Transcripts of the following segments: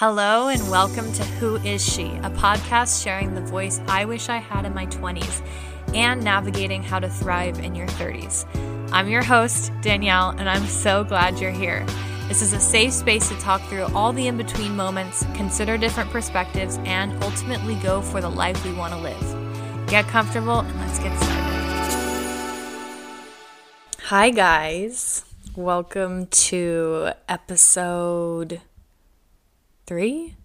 Hello, and welcome to Who Is She, a podcast sharing the voice I wish I had in my 20s and navigating how to thrive in your 30s. I'm your host, Danielle, and I'm so glad you're here. This is a safe space to talk through all the in between moments, consider different perspectives, and ultimately go for the life we want to live. Get comfortable and let's get started. Hi, guys. Welcome to episode three,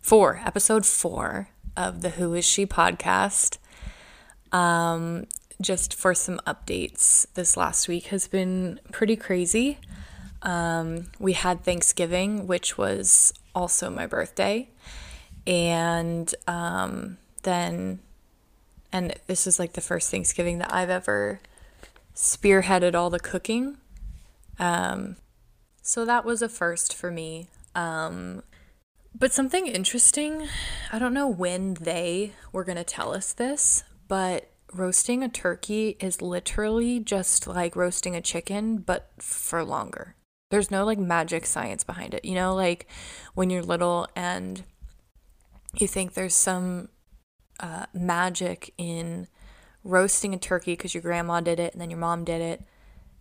four, episode four of the Who Is She podcast. Um, just for some updates, this last week has been pretty crazy. Um, we had Thanksgiving, which was also my birthday. And um, then, and this is like the first Thanksgiving that I've ever spearheaded all the cooking. Um, so that was a first for me. Um, but something interesting, I don't know when they were going to tell us this, but roasting a turkey is literally just like roasting a chicken, but for longer. There's no like magic science behind it. You know, like when you're little and you think there's some uh, magic in roasting a turkey because your grandma did it and then your mom did it.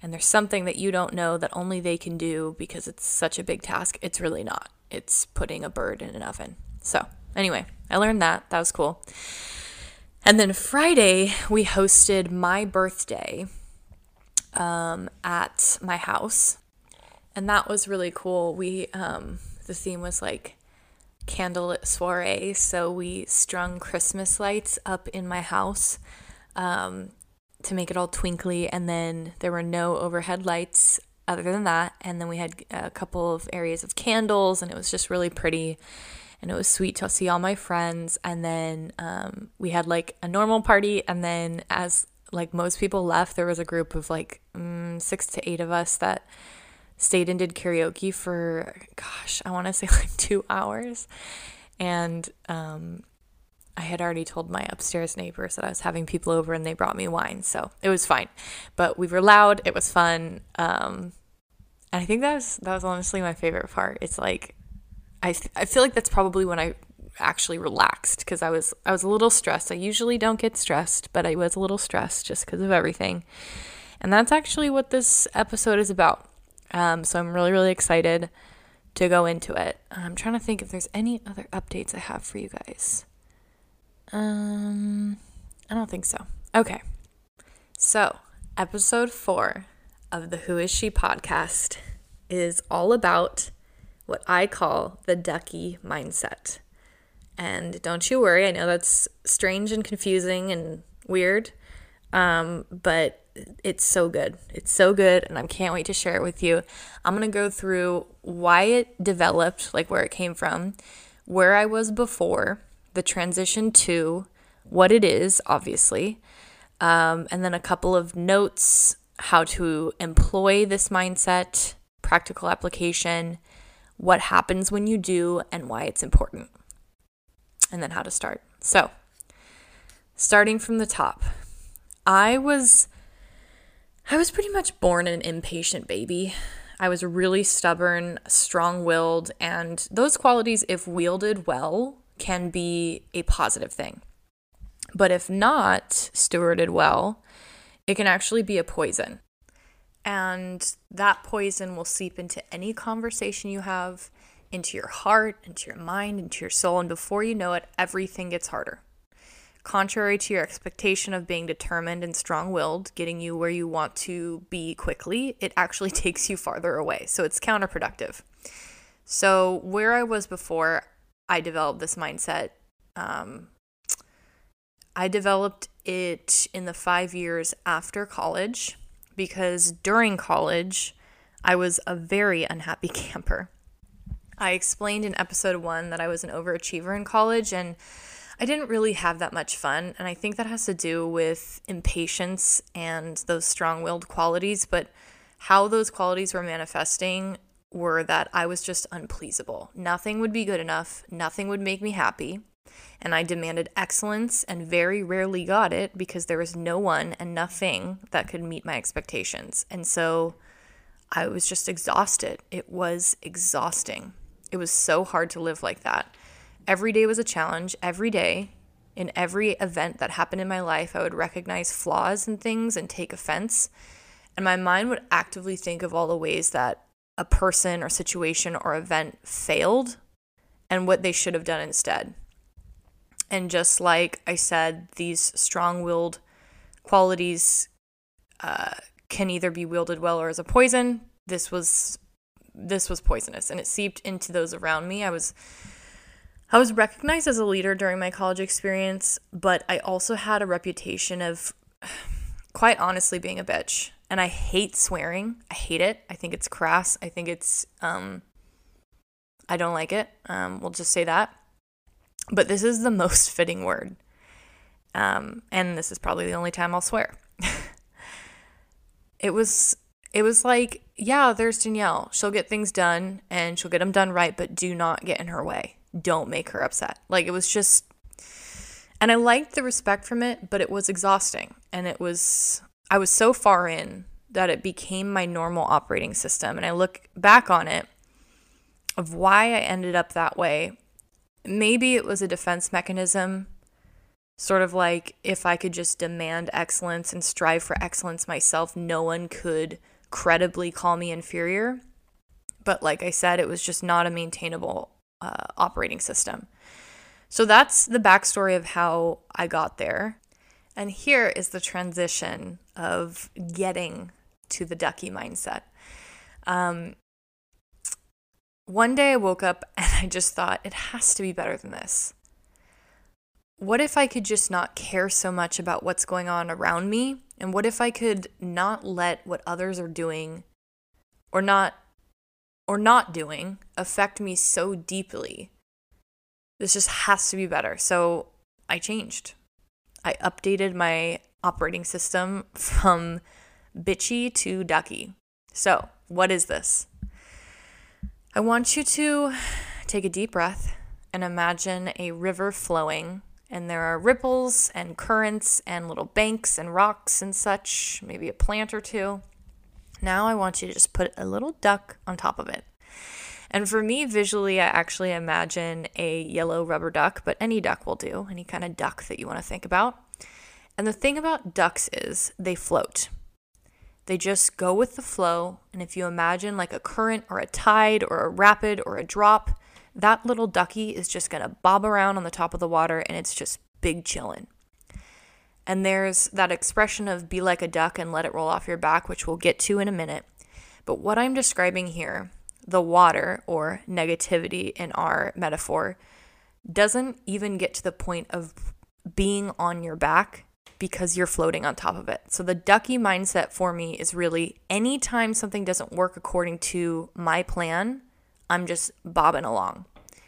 And there's something that you don't know that only they can do because it's such a big task. It's really not it's putting a bird in an oven. So, anyway, I learned that. That was cool. And then Friday, we hosted my birthday um, at my house. And that was really cool. We, um, the theme was like candlelit soiree. So we strung Christmas lights up in my house um, to make it all twinkly. And then there were no overhead lights other than that. And then we had a couple of areas of candles, and it was just really pretty. And it was sweet to see all my friends. And then um, we had like a normal party. And then, as like most people left, there was a group of like mm, six to eight of us that stayed and did karaoke for, gosh, I want to say like two hours. And um, I had already told my upstairs neighbors that I was having people over and they brought me wine. So it was fine. But we were loud. It was fun. Um, and I think that was, that was honestly my favorite part. It's like, I, th- I feel like that's probably when I actually relaxed because I was, I was a little stressed. I usually don't get stressed, but I was a little stressed just because of everything. And that's actually what this episode is about. Um, so I'm really, really excited to go into it. I'm trying to think if there's any other updates I have for you guys. Um, I don't think so. Okay. So, episode four of the Who Is She podcast is all about what I call the ducky mindset. And don't you worry, I know that's strange and confusing and weird, um, but it's so good. It's so good, and I can't wait to share it with you. I'm gonna go through why it developed, like where it came from, where I was before, the transition to what it is, obviously, um, and then a couple of notes how to employ this mindset, practical application, what happens when you do, and why it's important, and then how to start. So, starting from the top, I was. I was pretty much born an impatient baby. I was really stubborn, strong willed, and those qualities, if wielded well, can be a positive thing. But if not stewarded well, it can actually be a poison. And that poison will seep into any conversation you have, into your heart, into your mind, into your soul. And before you know it, everything gets harder. Contrary to your expectation of being determined and strong willed, getting you where you want to be quickly, it actually takes you farther away. So it's counterproductive. So, where I was before, I developed this mindset. Um, I developed it in the five years after college because during college, I was a very unhappy camper. I explained in episode one that I was an overachiever in college and I didn't really have that much fun. And I think that has to do with impatience and those strong willed qualities. But how those qualities were manifesting were that I was just unpleasable. Nothing would be good enough, nothing would make me happy. And I demanded excellence and very rarely got it because there was no one and nothing that could meet my expectations. And so I was just exhausted. It was exhausting. It was so hard to live like that. Every day was a challenge. Every day, in every event that happened in my life, I would recognize flaws in things and take offense. And my mind would actively think of all the ways that a person or situation or event failed and what they should have done instead. And just like I said, these strong willed qualities uh, can either be wielded well or as a poison. This was this was poisonous and it seeped into those around me. I was I was recognized as a leader during my college experience, but I also had a reputation of quite honestly being a bitch. And I hate swearing. I hate it. I think it's crass. I think it's um I don't like it. Um, we'll just say that. But this is the most fitting word. Um, and this is probably the only time I'll swear. it was it was like, yeah, there's Danielle. She'll get things done and she'll get them done right, but do not get in her way. Don't make her upset. Like it was just and I liked the respect from it, but it was exhausting. And it was I was so far in that it became my normal operating system. And I look back on it of why I ended up that way. Maybe it was a defense mechanism, sort of like if I could just demand excellence and strive for excellence myself, no one could credibly call me inferior. But like I said, it was just not a maintainable uh, operating system. So that's the backstory of how I got there. And here is the transition of getting to the ducky mindset. Um, one day I woke up and I just thought, it has to be better than this. What if I could just not care so much about what's going on around me? And what if I could not let what others are doing or not or not doing affect me so deeply? This just has to be better. So I changed. I updated my operating system from bitchy to ducky. So, what is this? I want you to take a deep breath and imagine a river flowing, and there are ripples and currents and little banks and rocks and such, maybe a plant or two. Now I want you to just put a little duck on top of it. And for me, visually, I actually imagine a yellow rubber duck, but any duck will do, any kind of duck that you want to think about. And the thing about ducks is they float. They just go with the flow. And if you imagine like a current or a tide or a rapid or a drop, that little ducky is just going to bob around on the top of the water and it's just big chillin'. And there's that expression of be like a duck and let it roll off your back, which we'll get to in a minute. But what I'm describing here, the water or negativity in our metaphor, doesn't even get to the point of being on your back because you're floating on top of it. So the ducky mindset for me is really anytime something doesn't work according to my plan, I'm just bobbing along.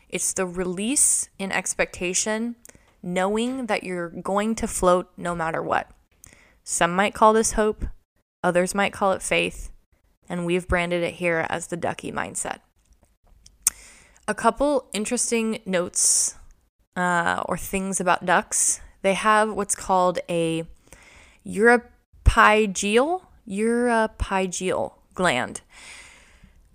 It's the release in expectation, knowing that you're going to float no matter what. Some might call this hope, others might call it faith, and we've branded it here as the ducky mindset. A couple interesting notes uh, or things about ducks they have what's called a uropygial, uropygial gland,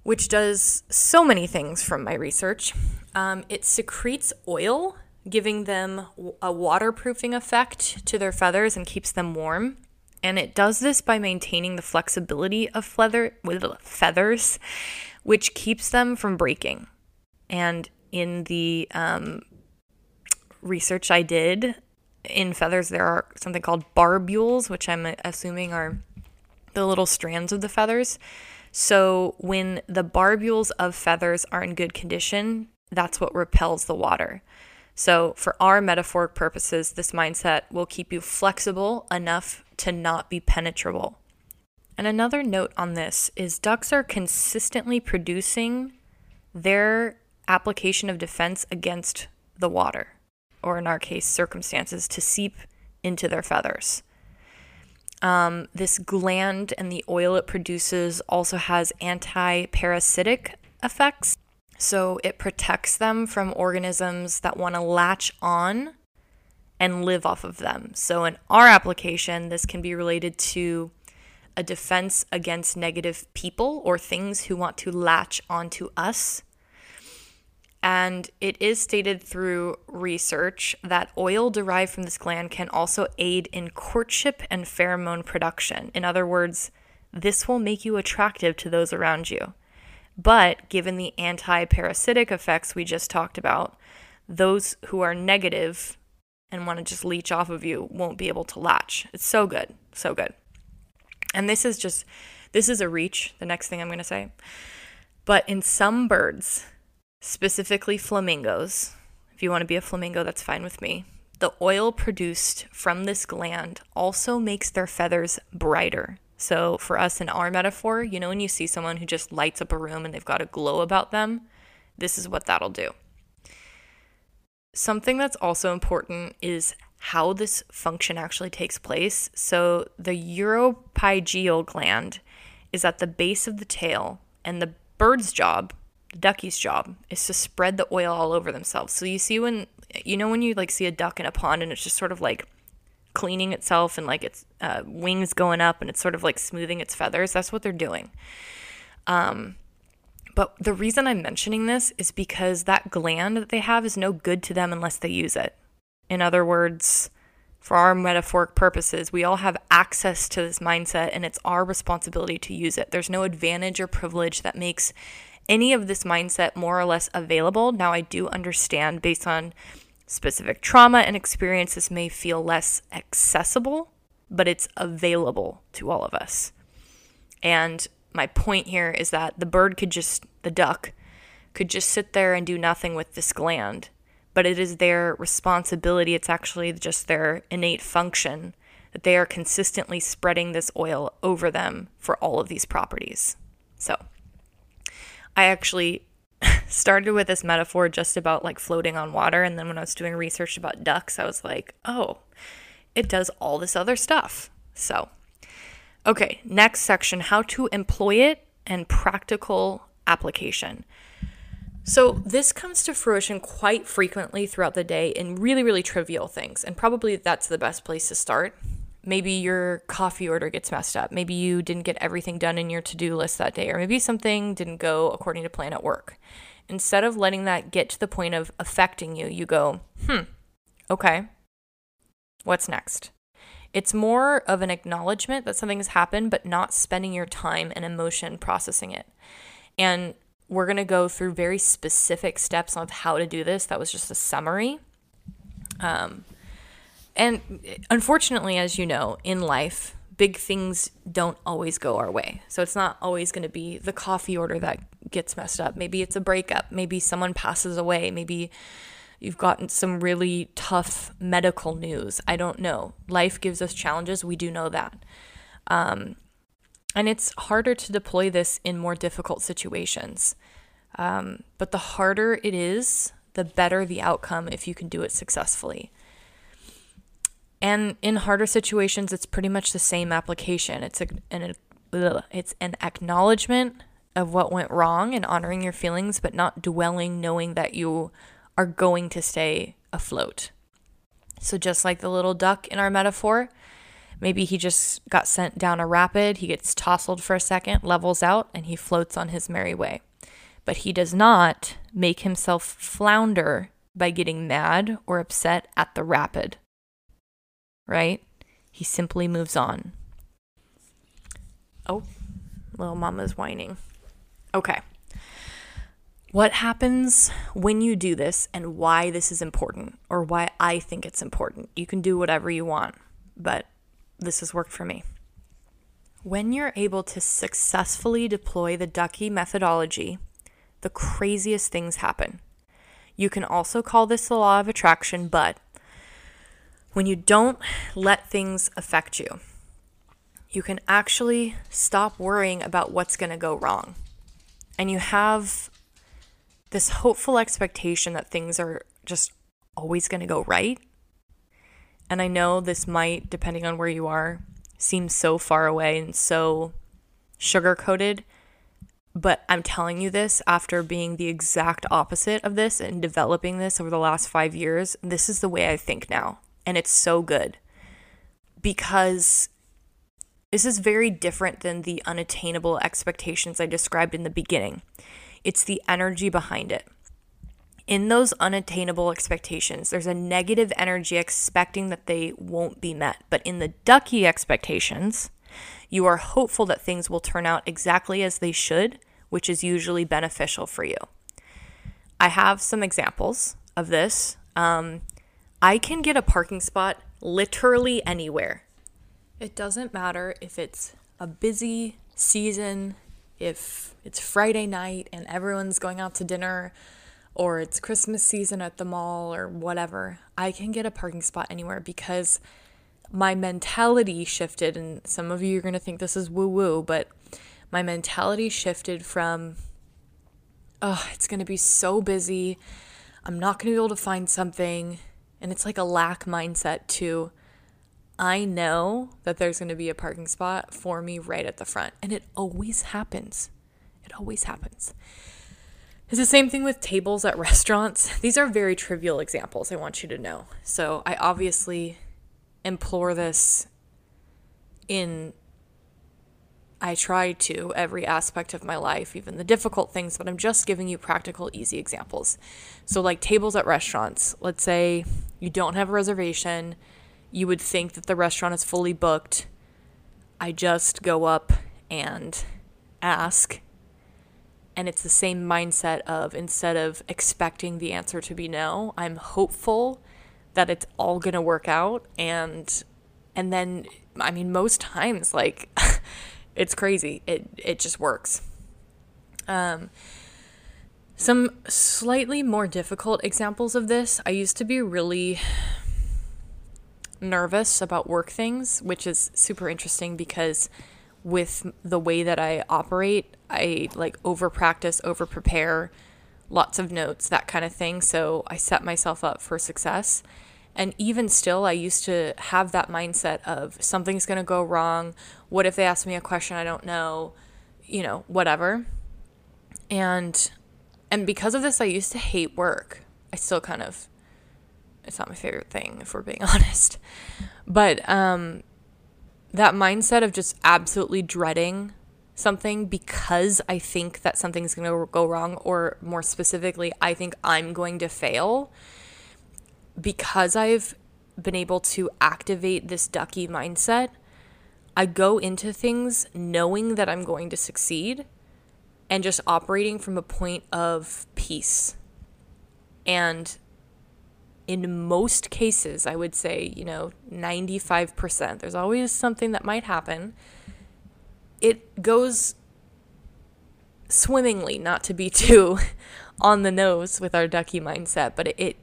which does so many things from my research. Um, it secretes oil, giving them a waterproofing effect to their feathers and keeps them warm. And it does this by maintaining the flexibility of feather, feathers, which keeps them from breaking. And in the um, research I did, in feathers, there are something called barbules, which I'm assuming are the little strands of the feathers. So when the barbules of feathers are in good condition, that's what repels the water. So, for our metaphoric purposes, this mindset will keep you flexible enough to not be penetrable. And another note on this is ducks are consistently producing their application of defense against the water or in our case, circumstances, to seep into their feathers. Um, this gland and the oil it produces also has anti parasitic effects. So it protects them from organisms that want to latch on and live off of them. So in our application, this can be related to a defense against negative people or things who want to latch onto us And it is stated through research that oil derived from this gland can also aid in courtship and pheromone production. In other words, this will make you attractive to those around you. But given the anti parasitic effects we just talked about, those who are negative and want to just leech off of you won't be able to latch. It's so good, so good. And this is just, this is a reach, the next thing I'm going to say. But in some birds, specifically flamingos, if you want to be a flamingo, that's fine with me. The oil produced from this gland also makes their feathers brighter. So, for us in our metaphor, you know, when you see someone who just lights up a room and they've got a glow about them, this is what that'll do. Something that's also important is how this function actually takes place. So, the uropygial gland is at the base of the tail, and the bird's job, the ducky's job, is to spread the oil all over themselves. So, you see when you know when you like see a duck in a pond and it's just sort of like cleaning itself and like its uh, wings going up and it's sort of like smoothing its feathers. That's what they're doing. Um, but the reason I'm mentioning this is because that gland that they have is no good to them unless they use it. In other words, for our metaphoric purposes, we all have access to this mindset and it's our responsibility to use it. There's no advantage or privilege that makes any of this mindset more or less available. Now, I do understand based on specific trauma and experiences may feel less accessible, but it's available to all of us. And my point here is that the bird could just, the duck, could just sit there and do nothing with this gland, but it is their responsibility. It's actually just their innate function that they are consistently spreading this oil over them for all of these properties. So, I actually started with this metaphor just about like floating on water. And then when I was doing research about ducks, I was like, oh, it does all this other stuff. So, okay, next section how to employ it and practical application. So, this comes to fruition quite frequently throughout the day in really, really trivial things. And probably that's the best place to start. Maybe your coffee order gets messed up. Maybe you didn't get everything done in your to do list that day, or maybe something didn't go according to plan at work. Instead of letting that get to the point of affecting you, you go, hmm, okay, what's next? It's more of an acknowledgement that something has happened, but not spending your time and emotion processing it. And we're going to go through very specific steps on how to do this. That was just a summary. Um, and unfortunately, as you know, in life, big things don't always go our way. So it's not always going to be the coffee order that gets messed up. Maybe it's a breakup. Maybe someone passes away. Maybe you've gotten some really tough medical news. I don't know. Life gives us challenges. We do know that. Um, and it's harder to deploy this in more difficult situations. Um, but the harder it is, the better the outcome if you can do it successfully. And in harder situations, it's pretty much the same application. It's a, an it's an acknowledgement of what went wrong and honoring your feelings, but not dwelling, knowing that you are going to stay afloat. So just like the little duck in our metaphor, maybe he just got sent down a rapid, he gets tousled for a second, levels out, and he floats on his merry way. But he does not make himself flounder by getting mad or upset at the rapid right? He simply moves on. Oh, little mama's whining. Okay. What happens when you do this and why this is important or why I think it's important? You can do whatever you want, but this has worked for me. When you're able to successfully deploy the Ducky methodology, the craziest things happen. You can also call this the law of attraction, but when you don't let things affect you, you can actually stop worrying about what's going to go wrong. And you have this hopeful expectation that things are just always going to go right. And I know this might, depending on where you are, seem so far away and so sugar coated. But I'm telling you this after being the exact opposite of this and developing this over the last five years. This is the way I think now and it's so good because this is very different than the unattainable expectations I described in the beginning. It's the energy behind it. in those unattainable expectations, there's a negative energy expecting that they won't be met. But in the ducky expectations, you are hopeful that things will turn out exactly as they should, which is usually beneficial for you. I have some examples of this. Um, I can get a parking spot literally anywhere. It doesn't matter if it's a busy season, if it's Friday night and everyone's going out to dinner, or it's Christmas season at the mall or whatever. I can get a parking spot anywhere because my mentality shifted. And some of you are going to think this is woo woo, but my mentality shifted from, oh, it's going to be so busy. I'm not going to be able to find something. And it's like a lack mindset to, I know that there's going to be a parking spot for me right at the front. And it always happens. It always happens. It's the same thing with tables at restaurants. These are very trivial examples, I want you to know. So I obviously implore this in I try to every aspect of my life, even the difficult things, but I'm just giving you practical, easy examples. So, like tables at restaurants, let's say you don't have a reservation, you would think that the restaurant is fully booked. I just go up and ask. And it's the same mindset of instead of expecting the answer to be no, I'm hopeful that it's all going to work out and and then I mean most times like it's crazy. It it just works. Um some slightly more difficult examples of this. I used to be really nervous about work things, which is super interesting because with the way that I operate, I like over practice, over prepare, lots of notes, that kind of thing. So I set myself up for success. And even still, I used to have that mindset of something's going to go wrong. What if they ask me a question I don't know? You know, whatever. And and because of this, I used to hate work. I still kind of it's not my favorite thing if we're being honest. But um that mindset of just absolutely dreading something because I think that something's going to go wrong or more specifically, I think I'm going to fail because I've been able to activate this ducky mindset, I go into things knowing that I'm going to succeed and just operating from a point of peace. And in most cases, I would say, you know, 95%, there's always something that might happen. It goes swimmingly, not to be too on the nose with our ducky mindset, but it, it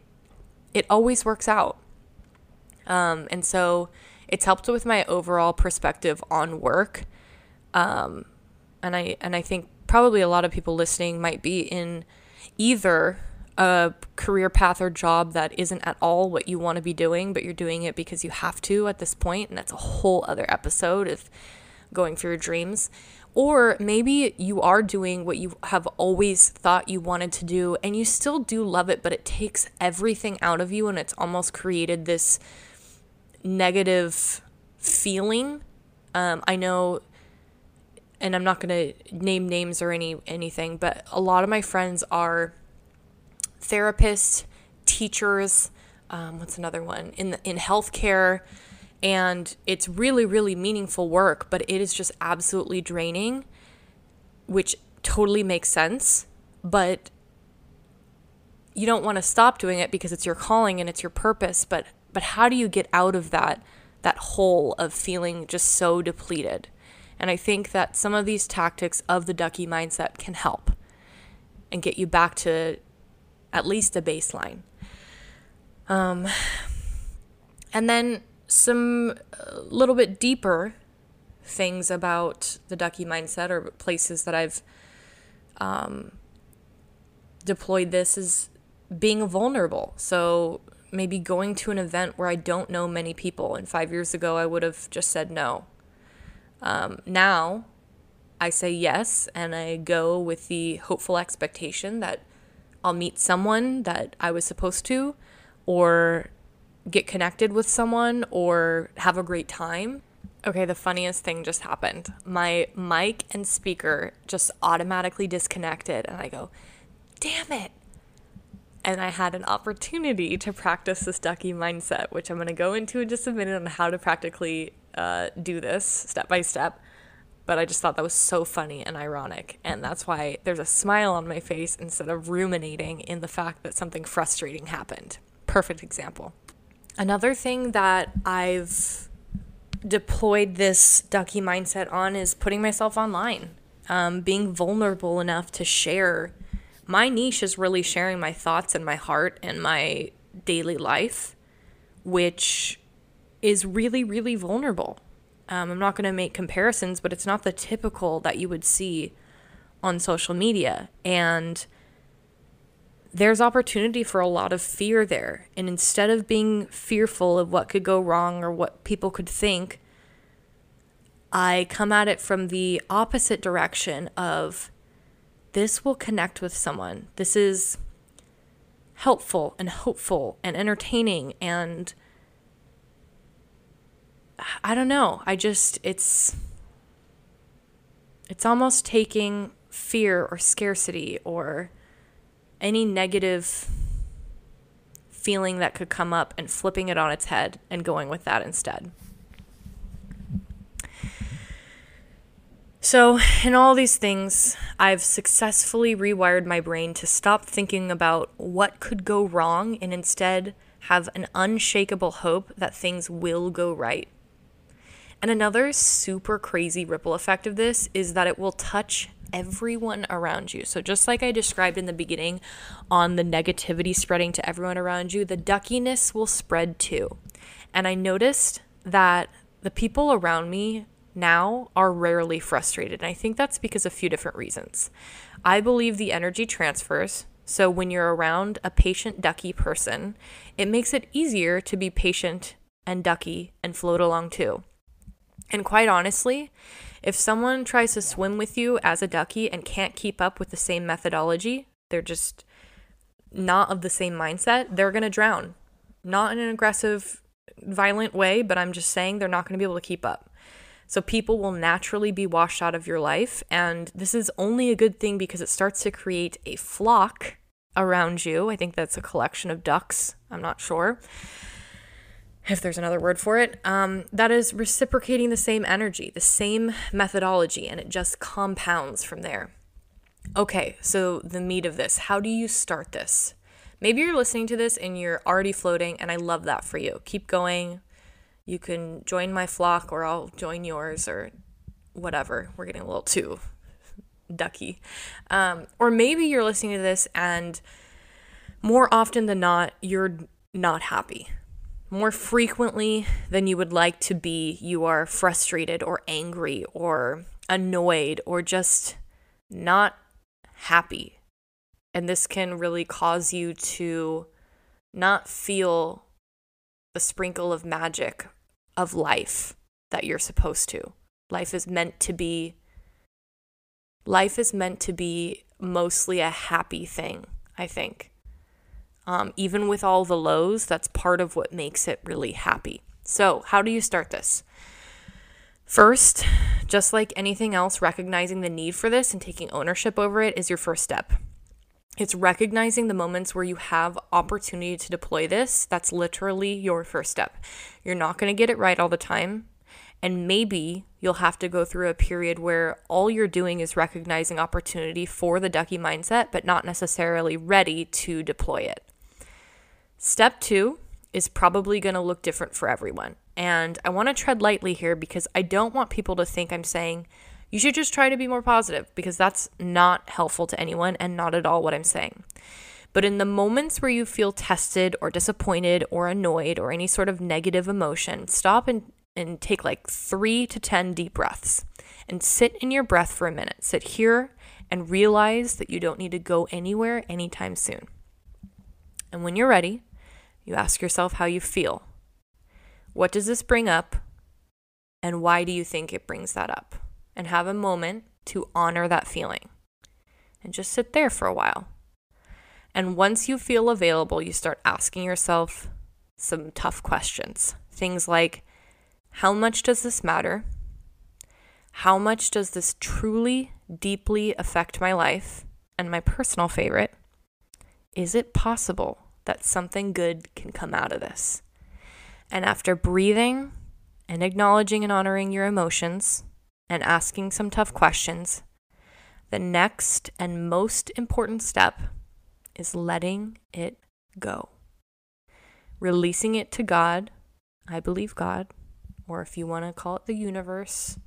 it always works out. Um, and so it's helped with my overall perspective on work. Um, and I and I think probably a lot of people listening might be in either a career path or job that isn't at all what you want to be doing, but you're doing it because you have to at this point, and that's a whole other episode of going for your dreams. Or maybe you are doing what you have always thought you wanted to do and you still do love it, but it takes everything out of you and it's almost created this negative feeling. Um, I know, and I'm not going to name names or any anything, but a lot of my friends are therapists, teachers. Um, what's another one in the, in healthcare? and it's really really meaningful work but it is just absolutely draining which totally makes sense but you don't want to stop doing it because it's your calling and it's your purpose but but how do you get out of that that hole of feeling just so depleted and i think that some of these tactics of the ducky mindset can help and get you back to at least a baseline um, and then some a uh, little bit deeper things about the ducky mindset or places that I've um, deployed this is being vulnerable. So maybe going to an event where I don't know many people. And five years ago, I would have just said no. Um, now I say yes, and I go with the hopeful expectation that I'll meet someone that I was supposed to, or get connected with someone or have a great time. Okay, the funniest thing just happened. My mic and speaker just automatically disconnected, and I go, damn it. and I had an opportunity to practice this ducky mindset, which I'm going to go into in just a minute on how to practically uh, do this step by step. But I just thought that was so funny and ironic. And that's why there's a smile on my face instead of ruminating in the fact that something frustrating happened. Perfect example. Another thing that I've deployed this ducky mindset on is putting myself online, um, being vulnerable enough to share my niche is really sharing my thoughts and my heart and my daily life, which is really, really vulnerable. Um, I'm not going to make comparisons, but it's not the typical that you would see on social media. And there's opportunity for a lot of fear there. And instead of being fearful of what could go wrong or what people could think, I come at it from the opposite direction of this will connect with someone. This is helpful and hopeful and entertaining and I don't know. I just it's it's almost taking fear or scarcity or any negative feeling that could come up and flipping it on its head and going with that instead. So, in all these things, I've successfully rewired my brain to stop thinking about what could go wrong and instead have an unshakable hope that things will go right. And another super crazy ripple effect of this is that it will touch everyone around you. So, just like I described in the beginning on the negativity spreading to everyone around you, the duckiness will spread too. And I noticed that the people around me now are rarely frustrated. And I think that's because of a few different reasons. I believe the energy transfers. So when you're around a patient, ducky person, it makes it easier to be patient and ducky and float along too. And quite honestly, if someone tries to swim with you as a ducky and can't keep up with the same methodology, they're just not of the same mindset, they're going to drown. Not in an aggressive, violent way, but I'm just saying they're not going to be able to keep up. So people will naturally be washed out of your life. And this is only a good thing because it starts to create a flock around you. I think that's a collection of ducks. I'm not sure if there's another word for it, um, that is reciprocating the same energy, the same methodology, and it just compounds from there. Okay, so the meat of this how do you start this? Maybe you're listening to this and you're already floating, and I love that for you. Keep going you can join my flock or I'll join yours or whatever. We're getting a little too ducky. Um, or maybe you're listening to this and more often than not, you're not happy. More frequently than you would like to be, you are frustrated or angry or annoyed or just not happy. And this can really cause you to not feel the sprinkle of magic of life that you're supposed to. Life is meant to be life is meant to be mostly a happy thing, I think. Um, even with all the lows, that's part of what makes it really happy. So, how do you start this? First, just like anything else, recognizing the need for this and taking ownership over it is your first step. It's recognizing the moments where you have opportunity to deploy this. That's literally your first step. You're not going to get it right all the time. And maybe you'll have to go through a period where all you're doing is recognizing opportunity for the ducky mindset, but not necessarily ready to deploy it. Step two is probably going to look different for everyone. And I want to tread lightly here because I don't want people to think I'm saying, you should just try to be more positive because that's not helpful to anyone and not at all what I'm saying. But in the moments where you feel tested or disappointed or annoyed or any sort of negative emotion, stop and, and take like three to 10 deep breaths and sit in your breath for a minute. Sit here and realize that you don't need to go anywhere anytime soon. And when you're ready, you ask yourself how you feel. What does this bring up? And why do you think it brings that up? and have a moment to honor that feeling and just sit there for a while. And once you feel available, you start asking yourself some tough questions. Things like How much does this matter? How much does this truly, deeply affect my life? And my personal favorite is it possible that something good can come out of this? And after breathing and acknowledging and honoring your emotions and asking some tough questions, the next and most important step is letting it go. Releasing it to God. I believe God, or if you want to call it the universe,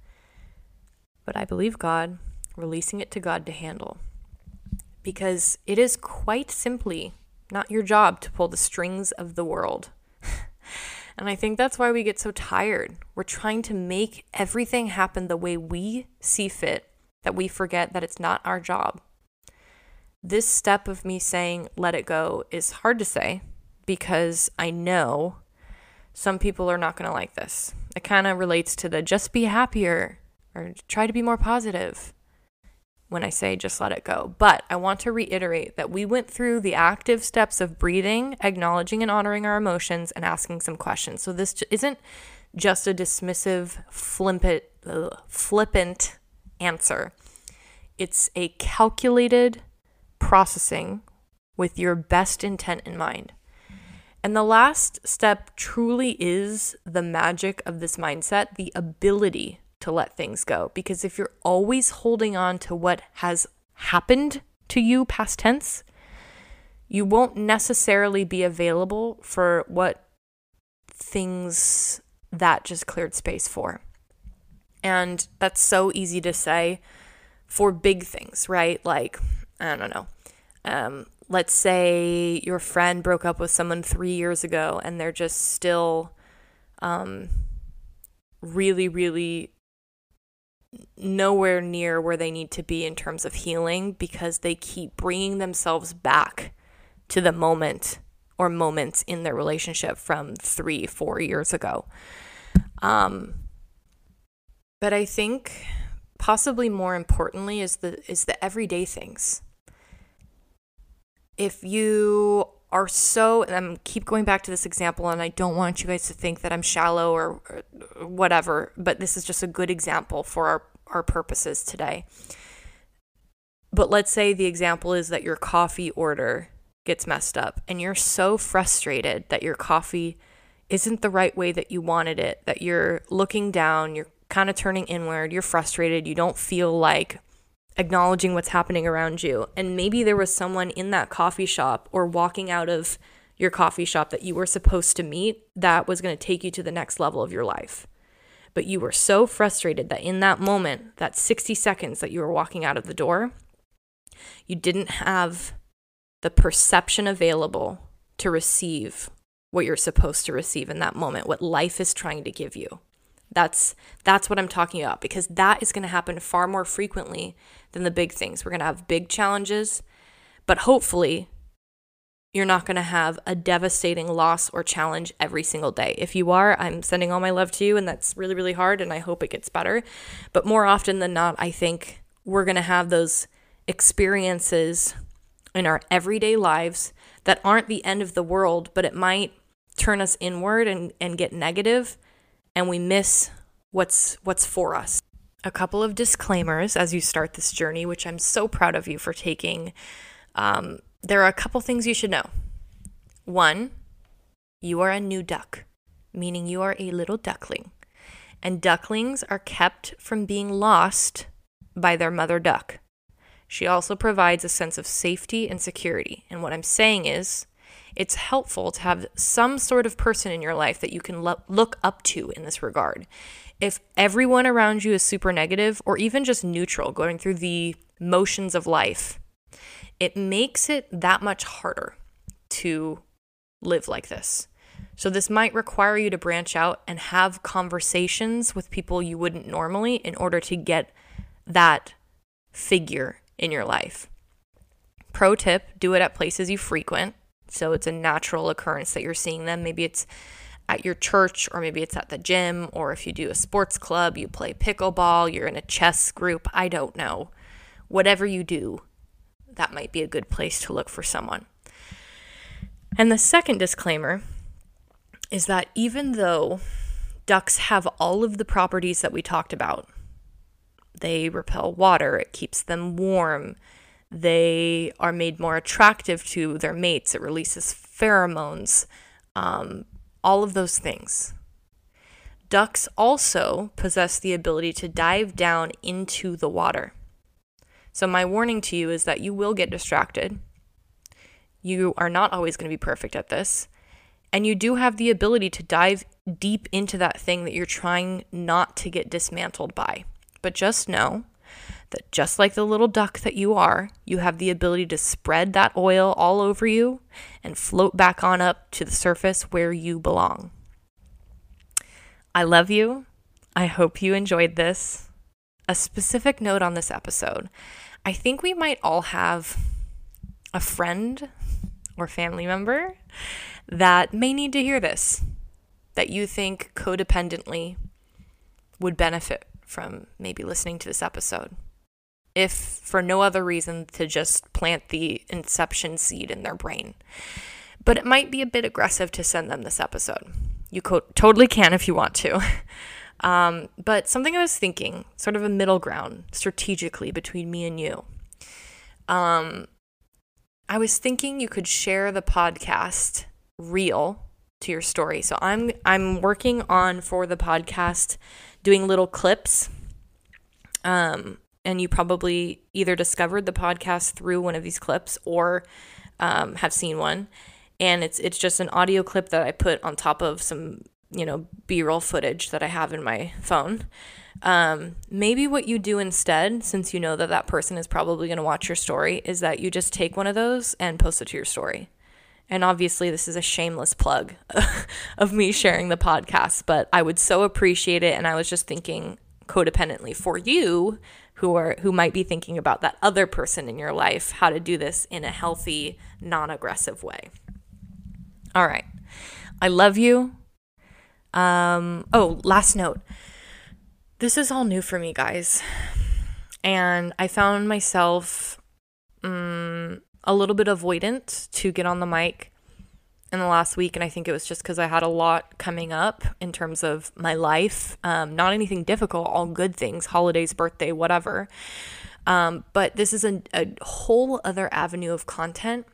but I believe God, releasing it to God to handle. Because it is quite simply not your job to pull the strings of the world. and I think that's why we get so tired. We're trying to make everything happen the way we see fit that we forget that it's not our job. This step of me saying, let it go, is hard to say because I know some people are not going to like this. It kind of relates to the just be happier or try to be more positive when I say just let it go. But I want to reiterate that we went through the active steps of breathing, acknowledging and honoring our emotions, and asking some questions. So this isn't just a dismissive, flippant, flippant answer. It's a calculated processing with your best intent in mind. And the last step truly is the magic of this mindset, the ability to let things go. Because if you're always holding on to what has happened to you, past tense, you won't necessarily be available for what things that just cleared space for. And that's so easy to say for big things, right? Like, I don't know. Um, let's say your friend broke up with someone three years ago and they're just still um, really, really nowhere near where they need to be in terms of healing because they keep bringing themselves back to the moment or moments in their relationship from three, four years ago. Um, but I think possibly more importantly is the is the everyday things. If you are so and I'm keep going back to this example and I don't want you guys to think that I'm shallow or, or whatever, but this is just a good example for our our purposes today. But let's say the example is that your coffee order gets messed up and you're so frustrated that your coffee isn't the right way that you wanted it, that you're looking down, you're kind of turning inward, you're frustrated, you don't feel like acknowledging what's happening around you. And maybe there was someone in that coffee shop or walking out of your coffee shop that you were supposed to meet that was going to take you to the next level of your life. But you were so frustrated that in that moment, that 60 seconds that you were walking out of the door, you didn't have the perception available to receive what you're supposed to receive in that moment, what life is trying to give you. That's that's what I'm talking about because that is going to happen far more frequently than the big things. We're going to have big challenges, but hopefully you're not going to have a devastating loss or challenge every single day. If you are, I'm sending all my love to you and that's really really hard and I hope it gets better. But more often than not, I think we're going to have those experiences in our everyday lives that aren't the end of the world, but it might turn us inward and, and get negative and we miss what's what's for us. A couple of disclaimers as you start this journey, which I'm so proud of you for taking. Um, there are a couple things you should know. One, you are a new duck, meaning you are a little duckling. And ducklings are kept from being lost by their mother duck. She also provides a sense of safety and security. And what I'm saying is, it's helpful to have some sort of person in your life that you can lo- look up to in this regard. If everyone around you is super negative or even just neutral, going through the motions of life, it makes it that much harder to live like this. So, this might require you to branch out and have conversations with people you wouldn't normally in order to get that figure in your life. Pro tip do it at places you frequent. So it's a natural occurrence that you're seeing them. Maybe it's at your church, or maybe it's at the gym, or if you do a sports club, you play pickleball, you're in a chess group. I don't know. Whatever you do, that might be a good place to look for someone. And the second disclaimer is that even though ducks have all of the properties that we talked about, they repel water, it keeps them warm, They are made more attractive to their mates. It releases pheromones, um, all of those things. Ducks also possess the ability to dive down into the water. So, my warning to you is that you will get distracted. You are not always going to be perfect at this. And you do have the ability to dive deep into that thing that you're trying not to get dismantled by. But just know that just like the little duck that you are, you have the ability to spread that oil all over you and float back on up to the surface where you belong. I love you. I hope you enjoyed this. A specific note on this episode I think we might all have a friend or family member that may need to hear this, that you think codependently would benefit from maybe listening to this episode. If for no other reason to just plant the inception seed in their brain. But it might be a bit aggressive to send them this episode. You co- totally can if you want to. Um, but something I was thinking, sort of a middle ground strategically between me and you. Um, I was thinking you could share the podcast reel to your story. So I'm I'm working on for the podcast doing little clips. Um, and you probably either discovered the podcast through one of these clips or um, have seen one. And it's it's just an audio clip that I put on top of some you know B-roll footage that I have in my phone. Um, maybe what you do instead, since you know that that person is probably going to watch your story, is that you just take one of those and post it to your story. And obviously, this is a shameless plug of me sharing the podcast, but I would so appreciate it. And I was just thinking codependently for you who are who might be thinking about that other person in your life how to do this in a healthy non-aggressive way. All right. I love you. Um oh last note. This is all new for me guys. And i found myself um, a little bit avoidant to get on the mic in the last week, and I think it was just because I had a lot coming up in terms of my life. Um, not anything difficult, all good things, holidays, birthday, whatever. Um, but this is a, a whole other avenue of content.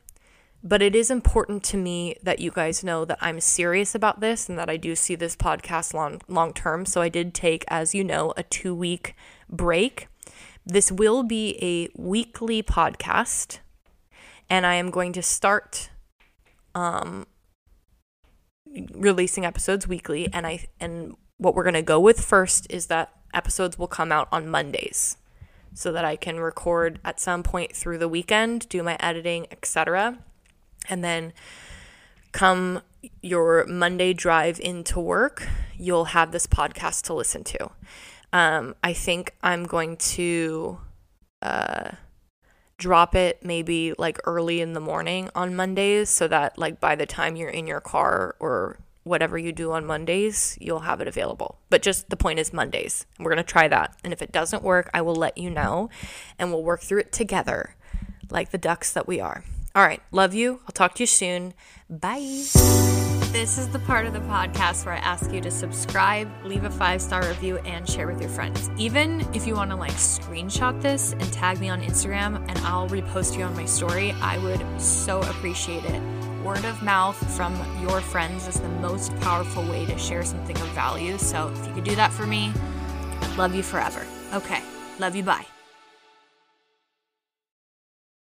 But it is important to me that you guys know that I'm serious about this and that I do see this podcast long long term. So I did take, as you know, a two week break. This will be a weekly podcast, and I am going to start um, releasing episodes weekly and I and what we're going to go with first is that episodes will come out on Mondays so that I can record at some point through the weekend, do my editing, etc. And then come your Monday drive into work, you'll have this podcast to listen to. Um, I think I'm going to uh, drop it maybe like early in the morning on Mondays so that like by the time you're in your car or whatever you do on Mondays, you'll have it available. But just the point is Mondays. We're going to try that. And if it doesn't work, I will let you know and we'll work through it together like the ducks that we are. All right, love you. I'll talk to you soon. Bye. This is the part of the podcast where I ask you to subscribe, leave a five star review, and share with your friends. Even if you want to like screenshot this and tag me on Instagram and I'll repost you on my story, I would so appreciate it. Word of mouth from your friends is the most powerful way to share something of value. So if you could do that for me, I'd love you forever. Okay, love you. Bye.